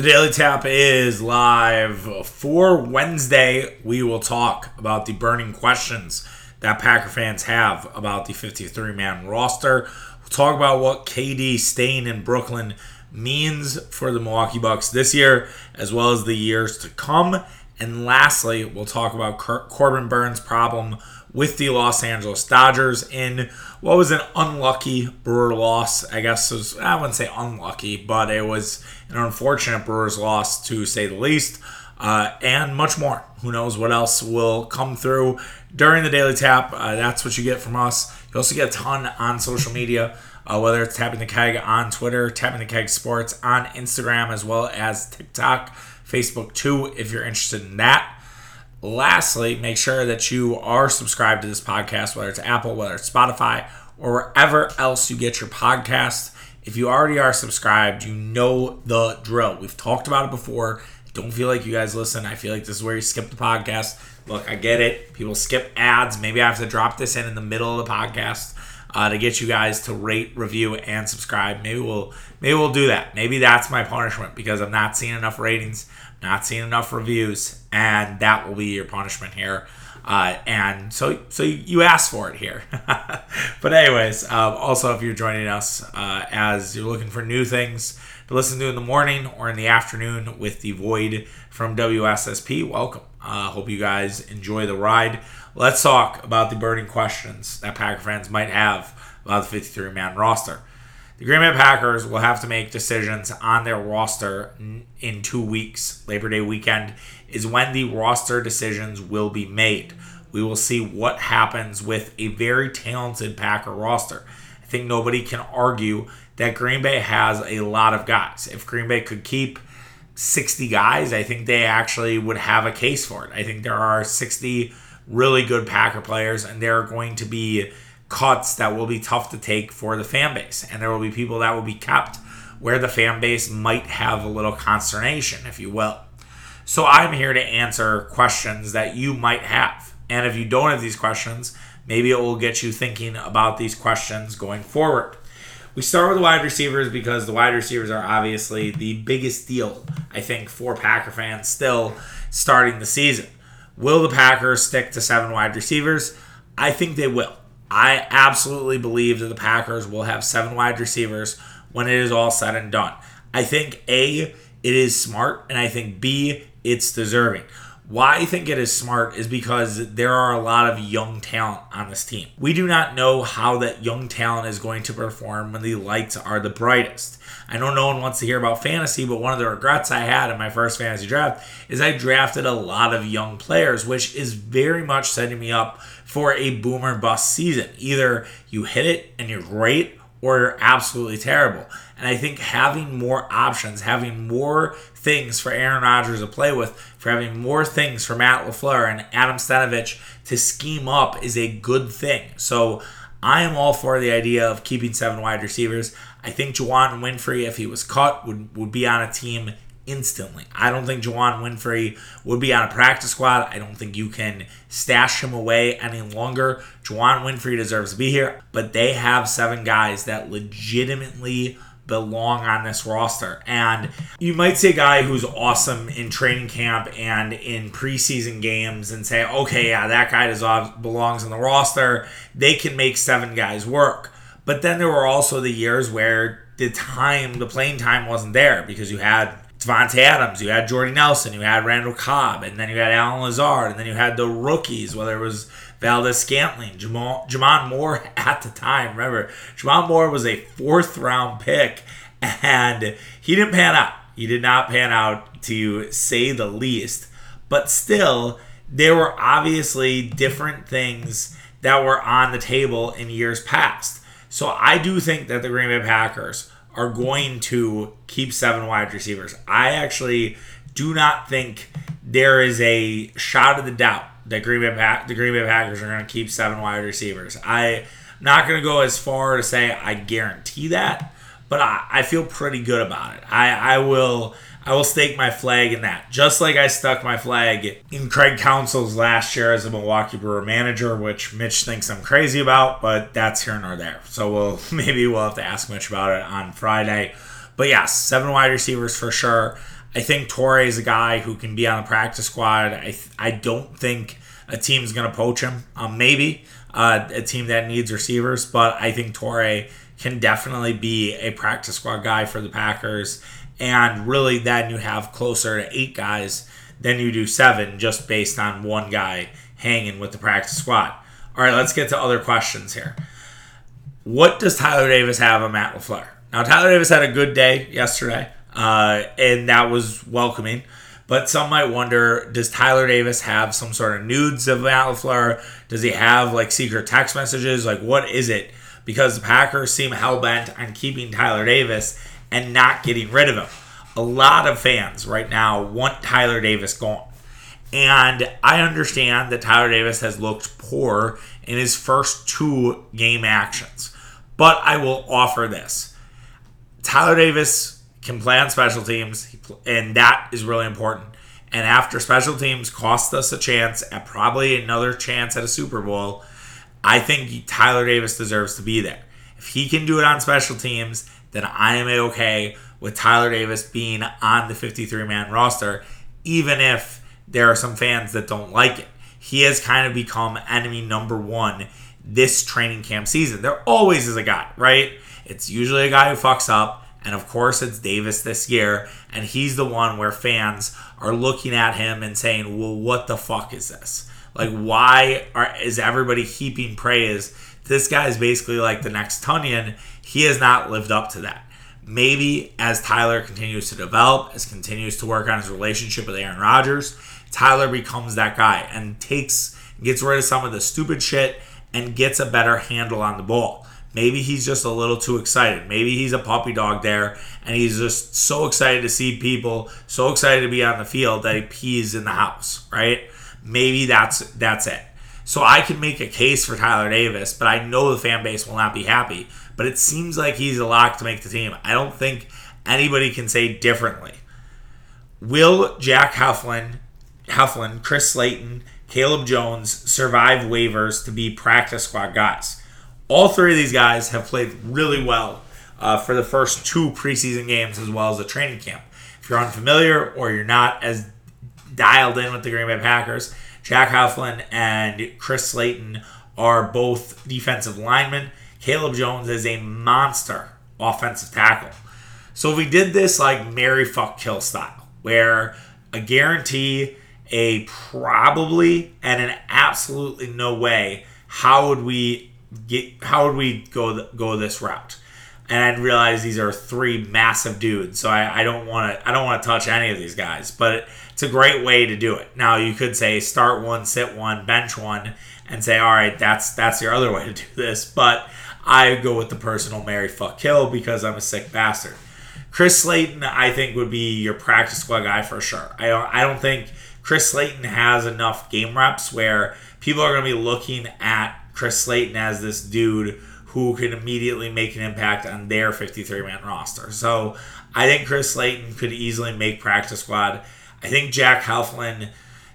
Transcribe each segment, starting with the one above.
The Daily Tap is live for Wednesday. We will talk about the burning questions that Packer fans have about the 53 man roster. We'll talk about what KD staying in Brooklyn means for the Milwaukee Bucks this year, as well as the years to come. And lastly, we'll talk about Corbin Burnes' problem with the Los Angeles Dodgers in what was an unlucky Brewer loss. I guess was, I wouldn't say unlucky, but it was an unfortunate Brewers loss to say the least, uh, and much more. Who knows what else will come through during the Daily Tap? Uh, that's what you get from us. You also get a ton on social media. Uh, whether it's tapping the keg on Twitter, tapping the keg sports on Instagram, as well as TikTok, Facebook too, if you're interested in that. Lastly, make sure that you are subscribed to this podcast, whether it's Apple, whether it's Spotify, or wherever else you get your podcast. If you already are subscribed, you know the drill. We've talked about it before. Don't feel like you guys listen. I feel like this is where you skip the podcast. Look, I get it. People skip ads. Maybe I have to drop this in in the middle of the podcast uh, to get you guys to rate, review, and subscribe. Maybe we'll maybe we'll do that. Maybe that's my punishment because I'm not seeing enough ratings, not seeing enough reviews, and that will be your punishment here. Uh, and so so you asked for it here. but anyways, um, also if you're joining us uh, as you're looking for new things to listen to in the morning or in the afternoon with the Void from WSSP, welcome. Uh, hope you guys enjoy the ride. Let's talk about the burning questions that Packer fans might have about the 53 man roster. The Green Bay Packers will have to make decisions on their roster in two weeks. Labor Day weekend is when the roster decisions will be made. We will see what happens with a very talented Packer roster. I think nobody can argue that Green Bay has a lot of guys. If Green Bay could keep 60 guys, I think they actually would have a case for it. I think there are 60 really good Packer players, and there are going to be cuts that will be tough to take for the fan base. And there will be people that will be kept where the fan base might have a little consternation, if you will. So I'm here to answer questions that you might have. And if you don't have these questions, maybe it will get you thinking about these questions going forward. We start with the wide receivers because the wide receivers are obviously the biggest deal, I think, for Packer fans still starting the season. Will the Packers stick to seven wide receivers? I think they will. I absolutely believe that the Packers will have seven wide receivers when it is all said and done. I think A, it is smart, and I think B, it's deserving. Why I think it is smart is because there are a lot of young talent on this team. We do not know how that young talent is going to perform when the lights are the brightest. I know no one wants to hear about fantasy, but one of the regrets I had in my first fantasy draft is I drafted a lot of young players, which is very much setting me up for a boomer bust season. Either you hit it and you're great, or you're absolutely terrible. And I think having more options, having more things for Aaron Rodgers to play with, for having more things for Matt LaFleur and Adam Stenavich to scheme up is a good thing. So I am all for the idea of keeping seven wide receivers. I think Juwann Winfree, if he was cut, would, would be on a team instantly. I don't think Juwann Winfree would be on a practice squad. I don't think you can stash him away any longer. Juwann Winfree deserves to be here, but they have seven guys that legitimately belong on this roster. And you might see a guy who's awesome in training camp and in preseason games and say, okay, yeah, that guy belongs on the roster. They can make seven guys work. But then there were also the years where the time, the playing time wasn't there because you had Davante Adams, you had Jordy Nelson, you had Randall Cobb, and then you had Allen Lazard, and then you had the rookies, whether it was Valdes-Scantling, Jamal, J'Mon Moore at the time. Remember, J'Mon Moore was a fourth round pick, and he didn't pan out. He did not pan out, to say the least. But still, there were obviously different things that were on the table in years past. So I do think that the Green Bay Packers are going to keep seven wide receivers. I actually do not think there is a shot of the doubt that Green Bay Pack, the Green Bay Packers are going to keep seven wide receivers. I'm not going to go as far to say I guarantee that, but I, I feel pretty good about it. I, I will I will stake my flag in that. Just like I stuck my flag in Craig Counsell's last year as a Milwaukee Brewer manager, which Mitch thinks I'm crazy about, but that's here nor there. So we'll maybe we'll have to ask Mitch about it on Friday. But yes, seven wide receivers for sure. I think Toure is a guy who can be on the practice squad. I I don't think a team's going to poach him. Um, maybe uh, a team that needs receivers, but I think Toure can definitely be a practice squad guy for the Packers. And really, then you have closer to eight guys than you do seven, just based on one guy hanging with the practice squad. All right, let's get to other questions here. What does Tyler Davis have on Matt LaFleur? Now, Tyler Davis had a good day yesterday, uh, and that was welcoming. But some might wonder does Tyler Davis have some sort of nudes of Matt LaFleur? Does he have like secret text messages? Like, what is it? Because the Packers seem hell bent on keeping Tyler Davis and not getting rid of him. A lot of fans right now want Tyler Davis gone. And I understand that Tyler Davis has looked poor in his first two game actions. But I will offer this Tyler Davis can play on special teams, and that is really important. And after special teams cost us a chance at probably another chance at a Super Bowl, I think Tyler Davis deserves to be there. If he can do it on special teams, then I am okay with Tyler Davis being on the 53 man roster, even if there are some fans that don't like it. He has kind of become enemy number one this training camp season. There always is a guy, right? It's usually a guy who fucks up. And of course, it's Davis this year. And he's the one where fans are looking at him and saying, well, what the fuck is this? Like, why are, is everybody heaping praise? This guy is basically like the next Tonyan. He has not lived up to that. Maybe as Tyler continues to develop, as continues to work on his relationship with Aaron Rodgers, Tyler becomes that guy and takes gets rid of some of the stupid shit and gets a better handle on the ball. Maybe he's just a little too excited. Maybe he's a puppy dog there and he's just so excited to see people, so excited to be on the field that he pees in the house, right? Maybe that's that's it. So I can make a case for Tyler Davis, but I know the fan base will not be happy. But it seems like he's a lock to make the team. I don't think anybody can say differently. Will Jack Heflin, Heflin, Chris Slayton, Caleb Jones survive waivers to be practice squad guys? All three of these guys have played really well uh, for the first two preseason games as well as the training camp. If you're unfamiliar or you're not as dialed in with the Green Bay Packers, Jack Heflin and Chris Slayton are both defensive linemen. Caleb Jones is a monster offensive tackle. So if we did this like Mary fuck kill style, where a guarantee, a probably, and an absolutely no way, how would we get? How would we go go this route? And I realize these are three massive dudes, so I, I don't want to I don't want to touch any of these guys, but it's a great way to do it. Now you could say start one, sit one, bench one, and say, all right, that's that's your other way to do this. But I go with the personal Mary fuck kill because I'm a sick bastard. Chris Slayton, I think, would be your practice squad guy for sure. I don't, I don't think Chris Slayton has enough game reps where people are going to be looking at Chris Slayton as this dude who can immediately make an impact on their 53 man roster. So I think Chris Slayton could easily make practice squad. I think Jack Heflin,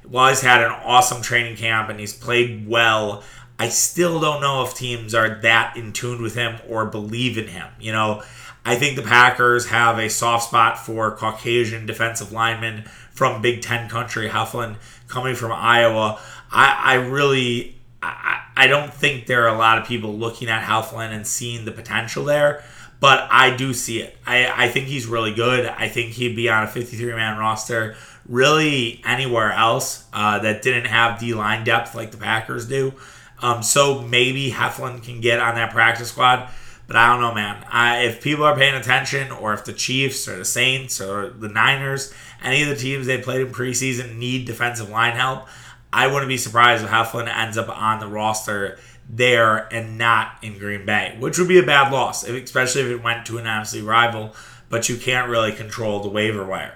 while he's had an awesome training camp and he's played well, I still don't know if teams are that in tune with him or believe in him. You know, I think the Packers have a soft spot for Caucasian defensive linemen from Big Ten country, Heflin coming from Iowa. I, I really, I, I don't think there are a lot of people looking at Heflin and seeing the potential there but I do see it. I, I think he's really good. I think he'd be on a 53 man roster really anywhere else uh, that didn't have D line depth like the Packers do. Um, so maybe Heflin can get on that practice squad. But I don't know, man. I, if people are paying attention, or if the Chiefs or the Saints or the Niners, any of the teams they played in preseason need defensive line help, I wouldn't be surprised if Heflin ends up on the roster there and not in Green Bay, which would be a bad loss, especially if it went to an NFC rival, but you can't really control the waiver wire.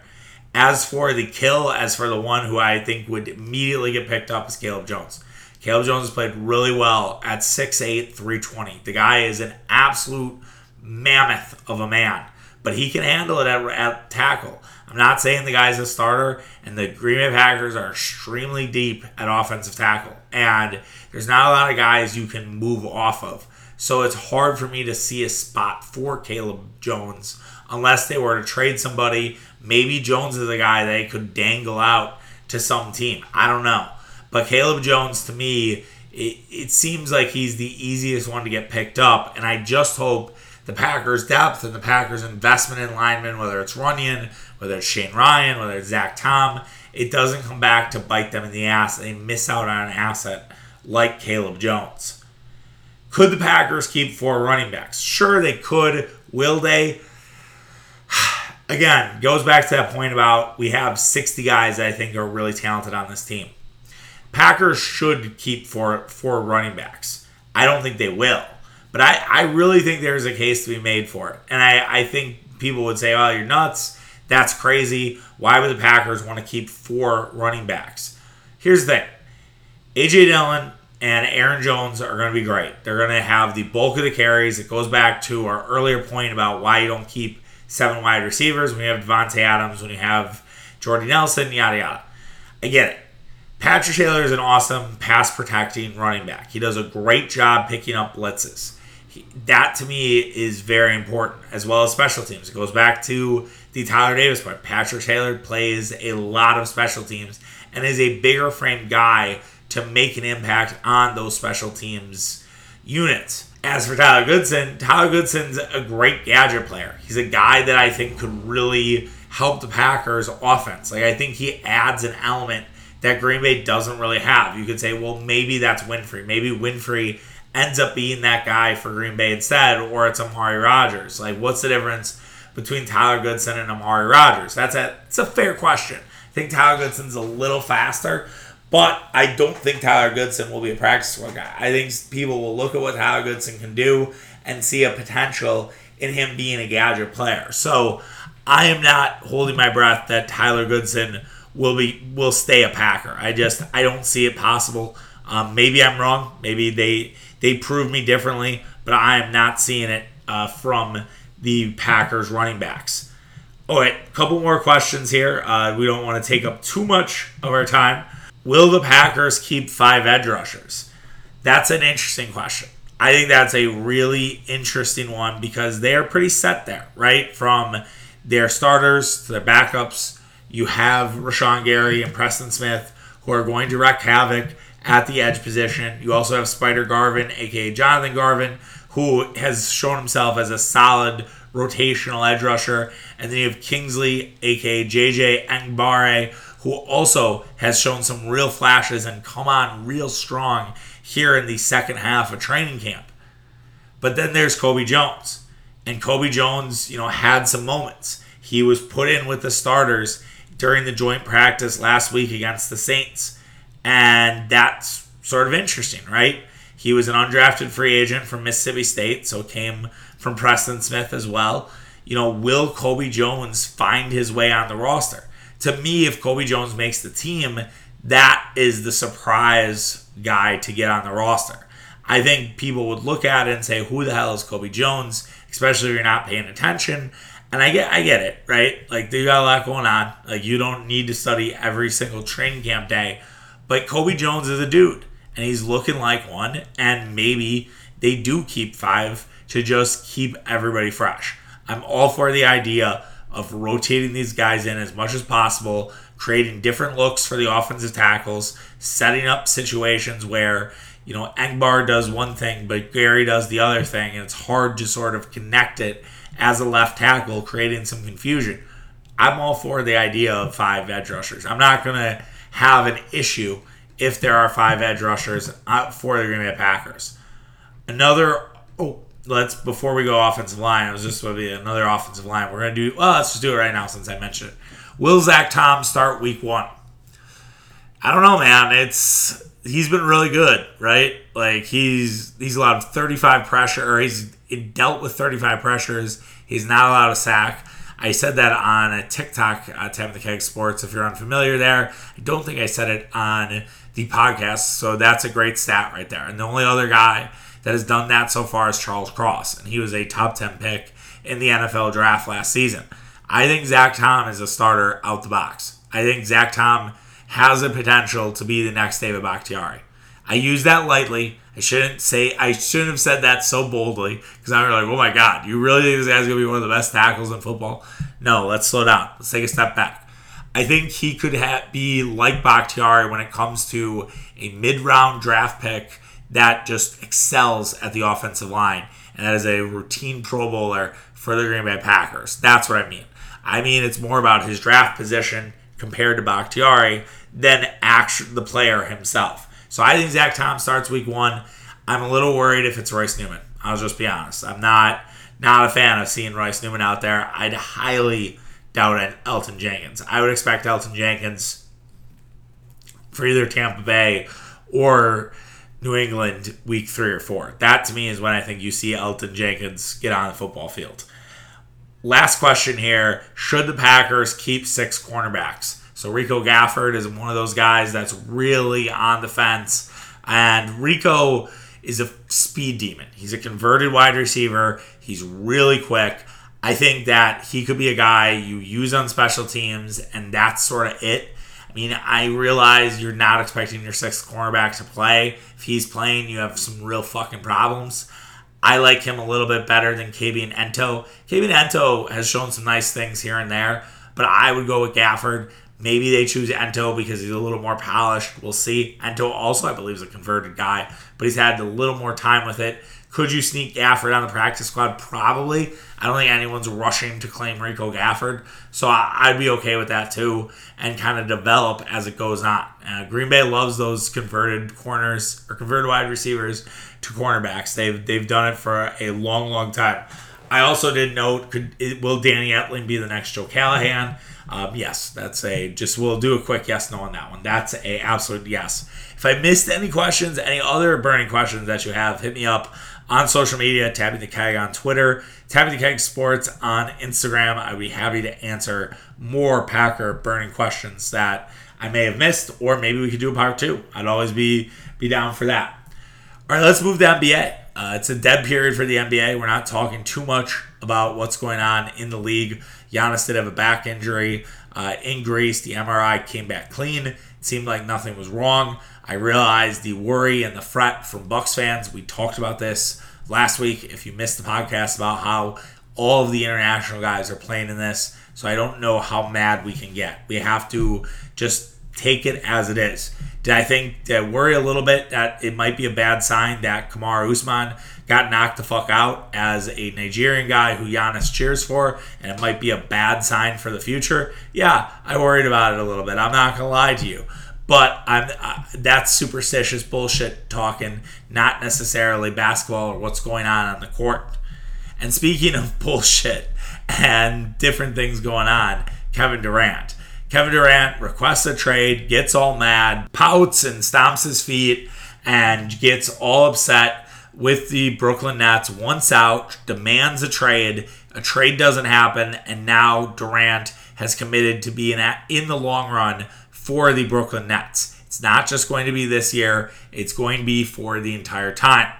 As for the kill, as for the one who I think would immediately get picked up is Caleb Jones. Caleb Jones has played really well at 6'8, 320. The guy is an absolute mammoth of a man, but he can handle it at, at tackle. I'm not saying the guy's a starter, and the Green Bay Packers are extremely deep at offensive tackle. And there's not a lot of guys you can move off of. So it's hard for me to see a spot for Caleb Jones unless they were to trade somebody, Maybe Jones is a guy they could dangle out to some team. I don't know. But Caleb Jones, to me, it, it seems like he's the easiest one to get picked up. And I just hope the Packers' depth and the Packers' investment in linemen, whether it's Runyan, whether it's Shane Rhyan, whether it's Zach Tom, it doesn't come back to bite them in the ass. They miss out on an asset like Caleb Jones. Could the Packers keep four running backs? Sure, they could. Will they? Again, goes back to that point about we have 60 guys that I think are really talented on this team. Packers should keep four four running backs. I don't think they will. But I, I really think there's a case to be made for it. And I, I think people would say, oh, you're nuts. That's crazy. Why would the Packers want to keep four running backs? Here's the thing A.J. Dillon and Aaron Jones are going to be great. They're going to have the bulk of the carries. It goes back to our earlier point about why you don't keep seven wide receivers when you have Davante Adams, when you have Jordy Nelson, yada, yada. I get it. Patrick Taylor is an awesome pass protecting running back. He does a great job picking up blitzes. He, that to me is very important, as well as special teams. It goes back to the Tyler Davis part. Patrick Taylor plays a lot of special teams and is a bigger frame guy to make an impact on those special teams units. As for Tyler Goodson, Tyler Goodson's a great gadget player. He's a guy that I think could really help the Packers offense. Like I think he adds an element that Green Bay doesn't really have. You could say, well, maybe that's Winfree. Maybe Winfree ends up being that guy for Green Bay instead, or it's Amari Rogers. Like, what's the difference between Tyler Goodson and Amari Rogers? That's a it's a fair question. I think Tyler Goodson's a little faster, but I don't think Tyler Goodson will be a practice squad guy. I think people will look at what Tyler Goodson can do and see a potential in him being a gadget player. So I am not holding my breath that Tyler Goodson will be will stay a Packer. I just I don't see it possible. Um, maybe I'm wrong. Maybe they they prove me differently, but I am not seeing it uh, from the Packers running backs. All right, a couple more questions here. Uh, we don't want to take up too much of our time. Will the Packers keep five edge rushers? That's an interesting question. I think that's a really interesting one because they're pretty set there, right? From their starters to their backups. You have Rashan Gary and Preston Smith who are going to wreak havoc at the edge position. You also have Spider Garvin, aka Jonathan Garvin, who has shown himself as a solid rotational edge rusher. And then you have Kingsley, aka JJ Enagbare, who also has shown some real flashes and come on real strong here in the second half of training camp. But then there's Kobe Jones. And Kobe Jones, you know, had some moments. He was put in with the starters during the joint practice last week against the Saints. And that's sort of interesting, right? He was an undrafted free agent from Mississippi State, so came from Preston Smith as well. You know, will Kobe Jones find his way on the roster? To me, if Kobe Jones makes the team, that is the surprise guy to get on the roster. I think people would look at it and say, "Who the hell is Kobe Jones?" Especially if you're not paying attention. And I get, I get it, right? Like they got a lot going on. Like you don't need to study every single training camp day, but Kobe Jones is a dude, and he's looking like one. And maybe they do keep five to just keep everybody fresh. I'm all for the idea of rotating these guys in as much as possible, creating different looks for the offensive tackles, setting up situations where, you know, Enagbare does one thing, but Gary does the other thing, and it's hard to sort of connect it as a left tackle, creating some confusion. I'm all for the idea of five edge rushers. I'm not going to have an issue if there are five edge rushers uh, for the Green Bay Packers. Another, oh, let's before we go offensive line, it was just going to be another offensive line. We're going to do well. Let's just do it right now since I mentioned it. Will Zach Tom start Week One? I don't know, man. It's he's been really good, right? Like he's he's allowed 35 pressure, or he's dealt with 35 pressures. He's not allowed a sack. I said that on a TikTok, uh, Tap the Keg Sports. If you're unfamiliar there, I don't think I said it on the podcast. So that's a great stat right there. And the only other guy that has done that so far is Charles Cross, and he was a top 10 pick in the NFL draft last season. I think Zach Tom is a starter out the box. I think Zach Tom has the potential to be the next David Bakhtiari. I use that lightly. I shouldn't say I shouldn't have said that so boldly because I'm like, oh my god, you really think this guy's gonna be one of the best tackles in football? No, let's slow down. Let's take a step back. I think he could ha- be like Bakhtiari when it comes to a mid-round draft pick that just excels at the offensive line, and that is a routine Pro Bowler for the Green Bay Packers. That's what I mean. I mean it's more about his draft position compared to Bakhtiari than actually the player himself. So I think Zach Tom starts week one. I'm a little worried if it's Royce Newman. I'll just be honest. I'm not not a fan of seeing Royce Newman out there. I'd highly doubt it. Elgton Jenkins. I would expect Elgton Jenkins for either Tampa Bay or New England week three or four. That to me is when I think you see Elgton Jenkins get on the football field. Last question here Should the Packers keep six cornerbacks? So Rico Gafford is one of those guys that's really on the fence. And Rico is a speed demon. He's a converted wide receiver. He's really quick. I think that he could be a guy you use on special teams, and that's sort of it. I mean, I realize you're not expecting your sixth cornerback to play. If he's playing, you have some real fucking problems. I like him a little bit better than Kabion Ento. Kabion Ento has shown some nice things here and there, but I would go with Gafford. Maybe they choose Ento because he's a little more polished. We'll see. Ento also, I believe, is a converted guy, but he's had a little more time with it. Could you sneak Gafford on the practice squad? Probably. I don't think anyone's rushing to claim Rico Gafford, so I, would be okay with that too, and kind of develop as it goes on. Uh, Green Bay loves those converted corners or converted wide receivers to cornerbacks. They've they've done it for a long, long time. I also did note: could will Danny Etling be the next Joe Callahan? Um, yes, that's a just we'll do a quick yes no on that one. That's a absolute yes. If I missed any questions, any other burning questions that you have, hit me up on social media. Tapping the Keg on Twitter, Tapping the Keg Sports on Instagram. I'd be happy to answer more Packer burning questions that I may have missed, or maybe we could do a part two. I'd always be be down for that. All right, let's move to NBA. Uh, it's a dead period for the NBA. We're not talking too much about what's going on in the league. Giannis did have a back injury uh, in Greece. The MRI came back clean. It seemed like nothing was wrong. I realized the worry and the fret from Bucks fans. We talked about this last week. If you missed the podcast about how all of the international guys are playing in this, so I don't know how mad we can get. We have to just take it as it is. Did I think that worry a little bit that it might be a bad sign that Kamaru Usman got knocked the fuck out as a Nigerian guy who Giannis cheers for, and it might be a bad sign for the future. Yeah, I worried about it a little bit. I'm not gonna lie to you, but I'm uh, that's superstitious bullshit talking, not necessarily basketball or what's going on on the court. And speaking of bullshit and different things going on, Kevin Durant. Kevin Durant requests a trade, gets all mad, pouts and stomps his feet, and gets all upset with the Brooklyn Nets once out, demands a trade. A trade doesn't happen, and now Durant has committed to be in, in the long run for the Brooklyn Nets. It's not just going to be this year, it's going to be for the entire time.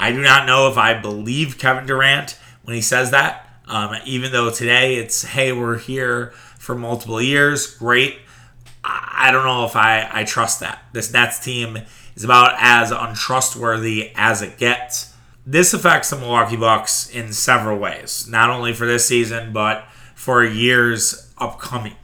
I do not know if I believe Kevin Durant when he says that, um, even though today it's, hey, we're here for multiple years. Great. I don't know if I, I trust that. This Nets team is about as untrustworthy as it gets. This affects the Milwaukee Bucks in several ways, not only for this season, but for years upcoming.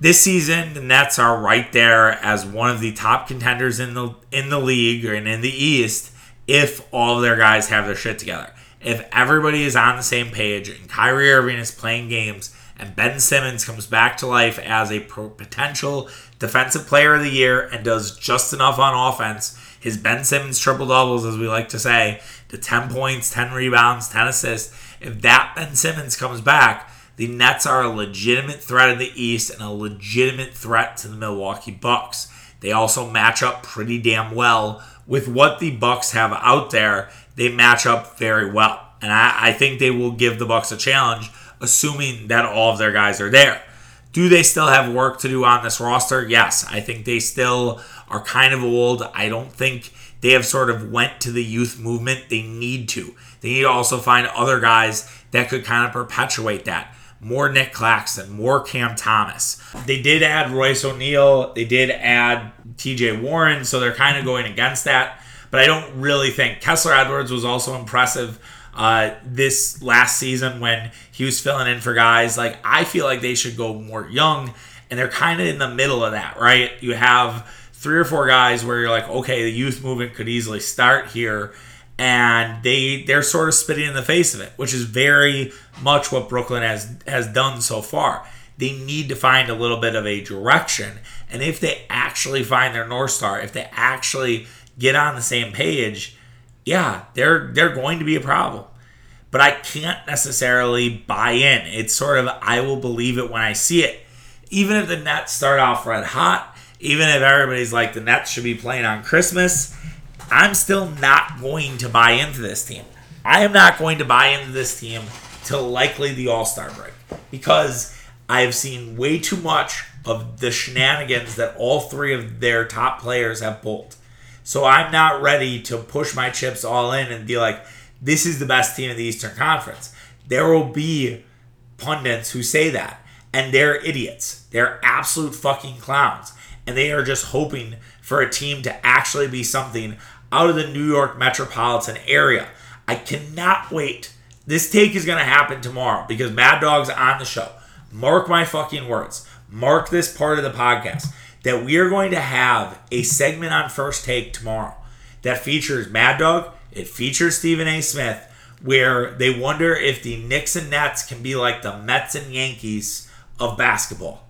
This season, the Nets are right there as one of the top contenders in the in the league and in the East if all of their guys have their shit together. If everybody is on the same page and Kyrie Irving is playing games and Ben Simmons comes back to life as a potential defensive player of the year and does just enough on offense. His Ben Simmons triple doubles, as we like to say, the 10 points, 10 rebounds, 10 assists. If that Ben Simmons comes back, the Nets are a legitimate threat in the East and a legitimate threat to the Milwaukee Bucks. They also match up pretty damn well with what the Bucks have out there. They match up very well. And I, I think they will give the Bucks a challenge assuming that all of their guys are there. Do they still have work to do on this roster? Yes, I think they still are kind of old. I don't think they have sort of went to the youth movement. They need to. They need to also find other guys that could kind of perpetuate that. More Nick Claxton, more Cam Thomas. They did add Royce O'Neale. They did add TJ Warren, so they're kind of going against that. But I don't really think Kessler Edwards was also impressive uh, this last season when he was filling in for guys. Like, I feel like they should go more young, and they're kind of in the middle of that, right? You have three or four guys where you're like, okay, the youth movement could easily start here. And they they're sort of spitting in the face of it, which is very much what Brooklyn has has done so far. They need to find a little bit of a direction. And if they actually find their North Star, if they actually get on the same page, yeah, they're they're going to be a problem. But I can't necessarily buy in. It's sort of I will believe it when I see it. Even if the Nets start off red hot, even if everybody's like the Nets should be playing on Christmas, I'm still not going to buy into this team. I am not going to buy into this team till likely the All Star break because I've seen way too much of the shenanigans that all three of their top players have pulled. So I'm not ready to push my chips all in and be like, this is the best team in the Eastern Conference. There will be pundits who say that, and they're idiots. They're absolute fucking clowns. And they are just hoping for a team to actually be something out of the New York metropolitan area. I cannot wait. This take is going to happen tomorrow because Mad Dog's on the show. Mark my fucking words. Mark this part of the podcast that we are going to have a segment on First Take tomorrow that features Mad Dog, it features Stephen A. Smith, where they wonder if the Knicks and Nets can be like the Mets and Yankees of basketball.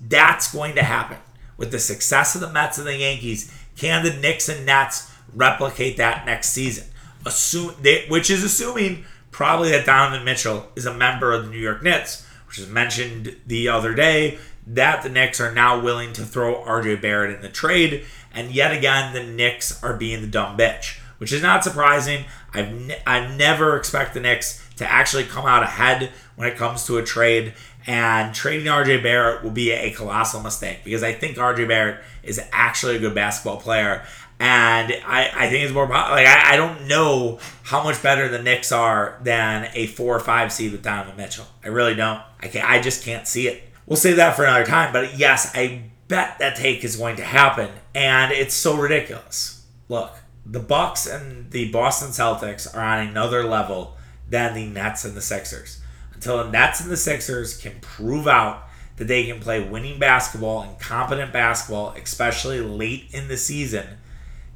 That's going to happen. With the success of the Mets and the Yankees, can the Knicks and Nets replicate that next season? Assume they, which is assuming probably that Donovan Mitchell is a member of the New York Knicks, which was mentioned the other day that the Knicks are now willing to throw RJ Barrett in the trade, and yet again the Knicks are being the dumb bitch, which is not surprising. I've ne- I never expect the Knicks to actually come out ahead when it comes to a trade, and trading RJ Barrett will be a colossal mistake because I think RJ Barrett is actually a good basketball player. And I, I think it's more like I, I don't know how much better the Knicks are than a four or five seed with Donovan Mitchell. I really don't. I can I just can't see it we'll save that for another time. But yes, I bet that take is going to happen, and it's so ridiculous. Look, the Bucks and the Boston Celtics are on another level than the Nets and the Sixers. Until the Nets and the Sixers can prove out that they can play winning basketball and competent basketball, especially late in the season,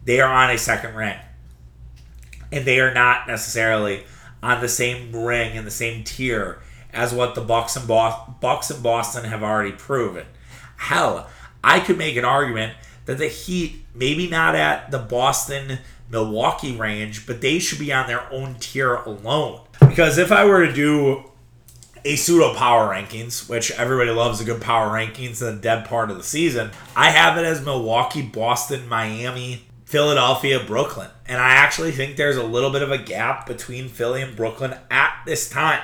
they are on a second ring. And they are not necessarily on the same ring and the same tier as what the Bucks and Bo- Bucks and Boston have already proven. Hell, I could make an argument that the Heat maybe not at the Boston Milwaukee range, but they should be on their own tier alone. Because if I were to do a pseudo power rankings, which everybody loves a good power rankings in the dead part of the season, I have it as Milwaukee, Boston, Miami, Philadelphia, Brooklyn. And I actually think there's a little bit of a gap between Philly and Brooklyn at this time.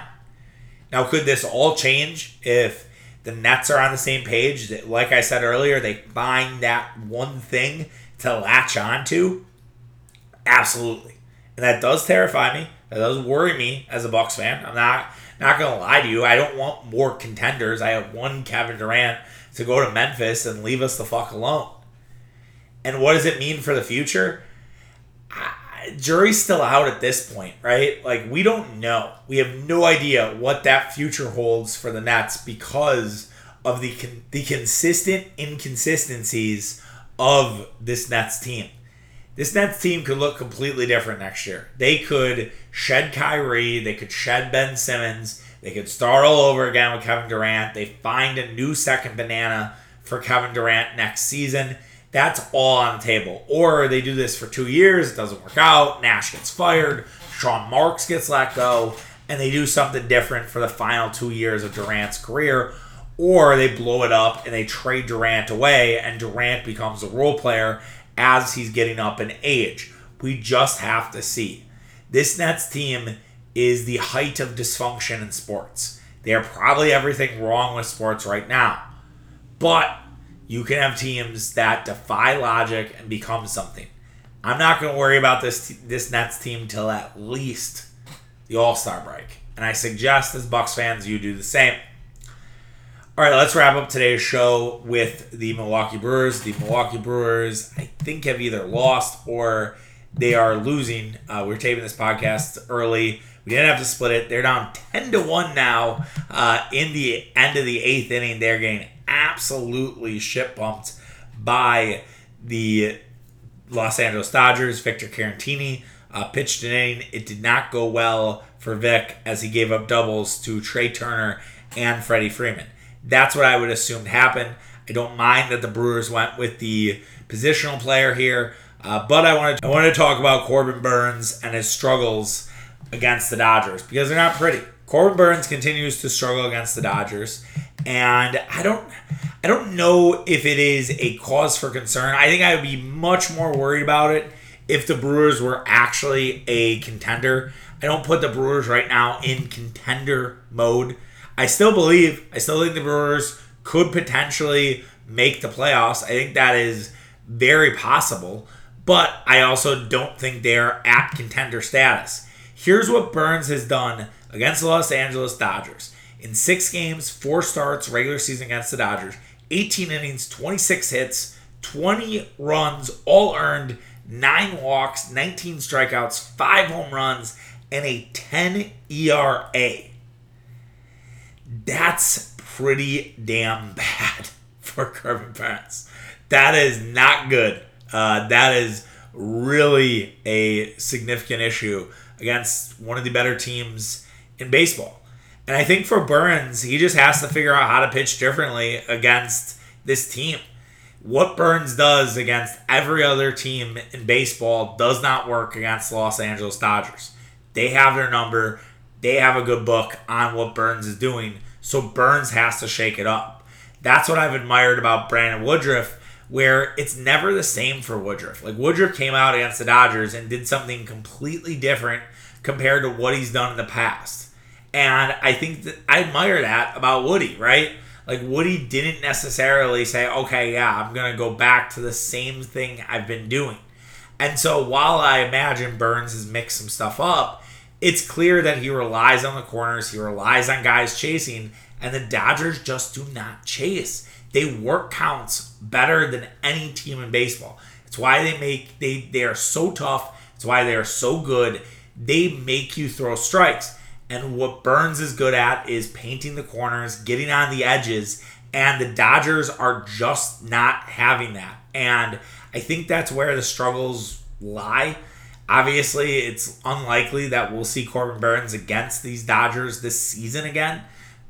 Now, could this all change if the Nets are on the same page? That, Like I said earlier, they find that one thing to latch onto. Absolutely, and that does terrify me. That does worry me as a Bucks fan. I'm not not gonna lie to you. I don't want more contenders. I have one Kevin Durant to go to Memphis and leave us the fuck alone. And what does it mean for the future? Jury's still out at this point, right? Like we don't know. We have no idea what that future holds for the Nets because of the con- the consistent inconsistencies of this Nets team. This Nets team could look completely different next year. They could shed Kyrie, they could shed Ben Simmons, they could start all over again with Kevin Durant. They find a new second banana for Kevin Durant next season that's all on the table. Or they do this for two years, it doesn't work out, Nash gets fired, Sean Marks gets let go, and they do something different for the final two years of Durant's career. Or they blow it up and they trade Durant away, and Durant becomes a role player as he's getting up in age. We just have to see. This Nets team is the height of dysfunction in sports. They are probably everything wrong with sports right now. But you can have teams that defy logic and become something. I'm not going to worry about this this Nets team till at least the All Star break, and I suggest as Bucks fans you do the same. All right, let's wrap up today's show with the Milwaukee Brewers. The Milwaukee Brewers, I think, have either lost or they are losing. Uh, we're taping this podcast early. We didn't have to split it. They're down 10 to 1 now uh, in the end of the eighth inning. They're getting absolutely shit bumped by the Los Angeles Dodgers. Victor Caratini uh, pitched an inning. It did not go well for Vic as he gave up doubles to Trea Turner and Freddie Freeman. That's what I would assume happened. I don't mind that the Brewers went with the positional player here, uh, but I wanted to, I wanted to talk about Corbin Burnes and his struggles against the Dodgers because they're not pretty. Corbin Burnes continues to struggle against the Dodgers, and I don't I don't know if it is a cause for concern. I think I would be much more worried about it if the Brewers were actually a contender. I don't put the Brewers right now in contender mode. I still believe, I still think the Brewers could potentially make the playoffs. I think that is very possible, but I also don't think they're at contender status. Here's what Burnes has done against the Los Angeles Dodgers. In six games, four starts, regular season against the Dodgers, 18 innings, 26 hits, 20 runs, all earned, nine walks, 19 strikeouts, five home runs, and a 10 ERA that's pretty damn bad for Corbin Burnes. That is not good. Uh, that is really a significant issue against one of the better teams in baseball. And I think for Burnes, he just has to figure out how to pitch differently against this team. What Burnes does against every other team in baseball does not work against the Los Angeles Dodgers. They have their number, they have a good book on what Burnes is doing so Burnes has to shake it up. That's what I've admired about Brandon Woodruff, where it's never the same for Woodruff. Like Woodruff came out against the Dodgers and did something completely different compared to what he's done in the past. And I think that I admire that about Woody, right? Like Woody didn't necessarily say, okay, yeah, I'm going to go back to the same thing I've been doing. And so while I imagine Burnes has mixed some stuff up, it's clear that he relies on the corners, he relies on guys chasing, and the Dodgers just do not chase. They work counts better than any team in baseball. It's why they make they they are so tough. It's why they are so good. They make you throw strikes. And what Burnes is good at is painting the corners, getting on the edges, and the Dodgers are just not having that. And I think that's where the struggles lie. Obviously, it's unlikely that we'll see Corbin Burnes against these Dodgers this season again.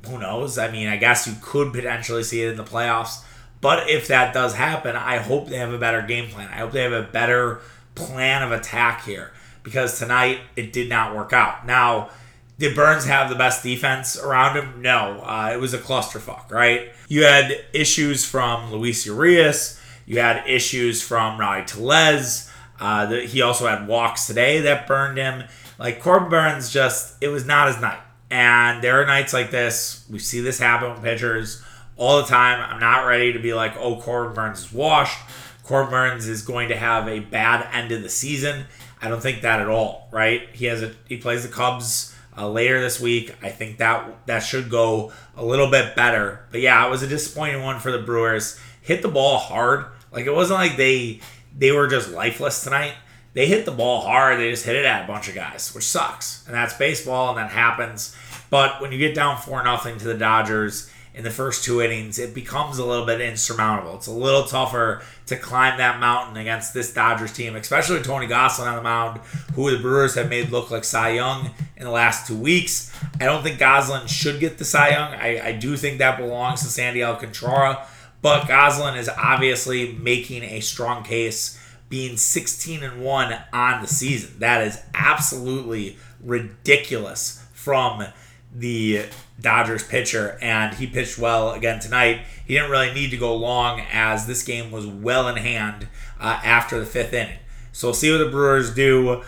Who knows? I mean, I guess you could potentially see it in the playoffs. But if that does happen, I hope they have a better game plan. I hope they have a better plan of attack here because tonight it did not work out. Now, did Burnes have the best defense around him? No. Uh, it was a clusterfuck, right? You had issues from Luis Urias. You had issues from Rowdy Tellez. Uh, he also had walks today that burned him. Like Corbin Burnes, just it was not his night. And there are nights like this. We see this happen with pitchers all the time. I'm not ready to be like, oh, Corbin Burnes is washed. Corbin Burnes is going to have a bad end of the season. I don't think that at all. Right? He has a he plays the Cubs uh, later this week. I think that that should go a little bit better. But yeah, it was a disappointing one for the Brewers. Hit the ball hard. Like it wasn't like they they were just lifeless tonight. They hit the ball hard. They just hit it at a bunch of guys, which sucks. And that's baseball, and that happens. But when you get down four nothing to the Dodgers in the first two innings, it becomes a little bit insurmountable. It's a little tougher to climb that mountain against this Dodgers team, especially Tony Gonsolin on the mound, who the Brewers have made look like Cy Young in the last two weeks. I don't think Gonsolin should get the Cy Young. I, I do think that belongs to Sandy Alcantara. But Gonsolin is obviously making a strong case, being 16 and 1 on the season. That is absolutely ridiculous from the Dodgers pitcher, and he pitched well again tonight. He didn't really need to go long as this game was well in hand uh, after the fifth inning. So we'll see what the Brewers do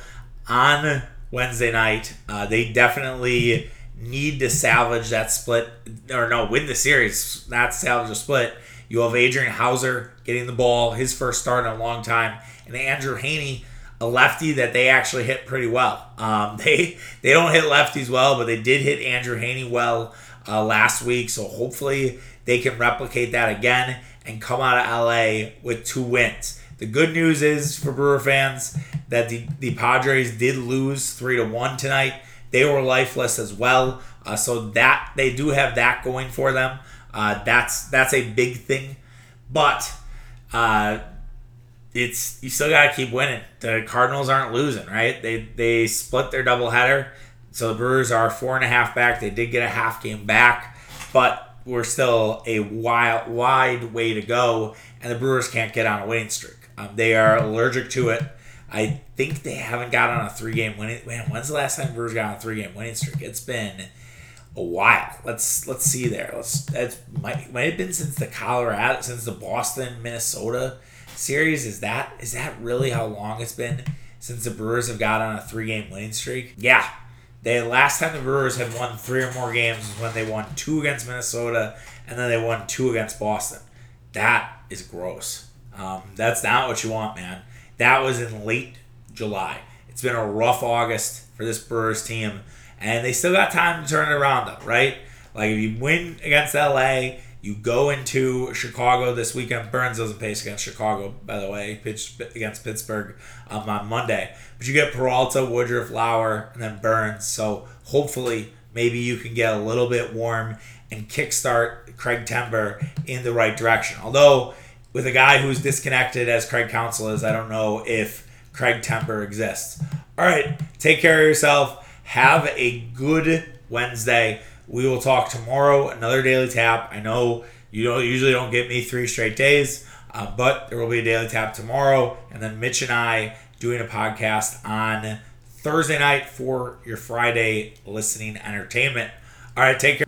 on Wednesday night. Uh, they definitely need to salvage that split, or no, win the series, not salvage a split. You have Adrian Houser getting the ball, his first start in a long time, and Andrew Heaney, a lefty that they actually hit pretty well. Um, they they don't hit lefties well, but they did hit Andrew Heaney well uh, last week. So hopefully they can replicate that again and come out of LA with two wins. The good news is for Brewer fans that the, the Padres did lose three to one tonight. They were lifeless as well, uh, so that they do have that going for them. Uh, that's that's a big thing, but uh, it's you still got to keep winning. The Cardinals aren't losing, right? They they split their doubleheader, so the Brewers are four and a half back. They did get a half game back, but we're still a wide wide way to go, and the Brewers can't get on a winning streak. Um, they are allergic to it. I think they haven't got on a three game winning. Man, when's the last time Brewers got on a three game winning streak? It's been a while. Let's let's see there. Let's that might might have been since the Colorado, since the Boston Minnesota series. Is that is that really how long it's been since the Brewers have got on a three game winning streak? Yeah. They last time the Brewers had won three or more games was when they won two against Minnesota and then they won two against Boston. That is gross. Um, that's not what you want, man. That was in late July. It's been a rough August for this Brewers team, and they still got time to turn it around, though, right? Like if you win against LA, you go into Chicago this weekend. Burnes doesn't pace against Chicago, by the way. He pitched against Pittsburgh um, on Monday. But you get Peralta, Woodruff, Lauer, and then Burnes. So hopefully, maybe you can get a little bit warm and kickstart Craig Timber in the right direction. Although, with a guy who's disconnected as Craig Counsell is, I don't know if Craig Timber exists. All right, take care of yourself. Have a good Wednesday. We will talk tomorrow. Another daily tap. I know you don't usually don't get me three straight days, uh, but there will be a daily tap tomorrow, and then Mitch and I doing a podcast on Thursday night for your Friday listening entertainment. All right, take care.